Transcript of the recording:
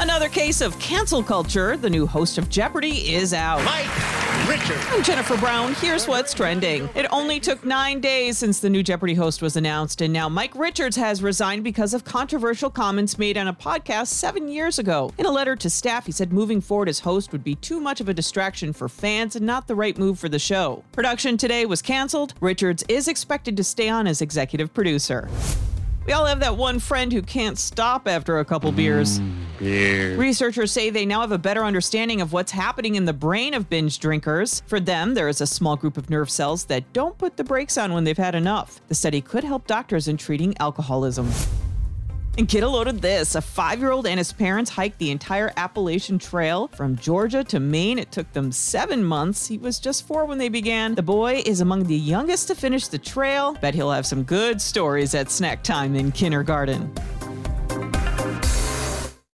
Another case of cancel culture. The new host of Jeopardy is out. Mike Richard. I'm Jennifer Brown. Here's what's trending. It only took nine days since the new Jeopardy host was announced, and now Mike Richards has resigned because of controversial comments made on a podcast seven years ago. In a letter to staff, he said moving forward as host would be too much of a distraction for fans and not the right move for the show. Production today was canceled. Richards is expected to stay on as executive producer. We all have that one friend who can't stop after a couple beers. Researchers say they now have a better understanding of what's happening in the brain of binge drinkers. For them, there is a small group of nerve cells that don't put the brakes on when they've had enough. The study could help doctors in treating alcoholism. And get a load of this. A five year old and his parents hiked the entire Appalachian Trail from Georgia to Maine. It took them seven months. He was just four when they began. The boy is among the youngest to finish the trail. Bet he'll have some good stories at snack time in kindergarten.